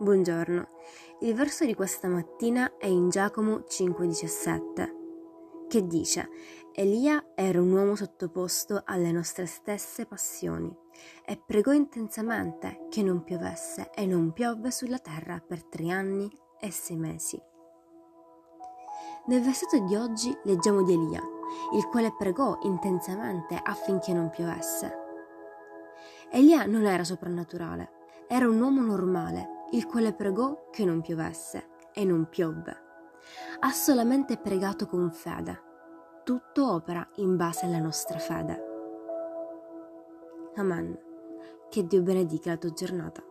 Buongiorno. Il verso di questa mattina è in Giacomo 5:17, che dice: Elia era un uomo sottoposto alle nostre stesse passioni e pregò intensamente che non piovesse e non piovve sulla terra per tre anni e sei mesi. Nel versetto di oggi leggiamo di Elia, il quale pregò intensamente affinché non piovesse. Elia non era soprannaturale, era un uomo normale il quale pregò che non piovesse e non piovve. Ha solamente pregato con fede. Tutto opera in base alla nostra fede. Amen. Che Dio benedica la tua giornata.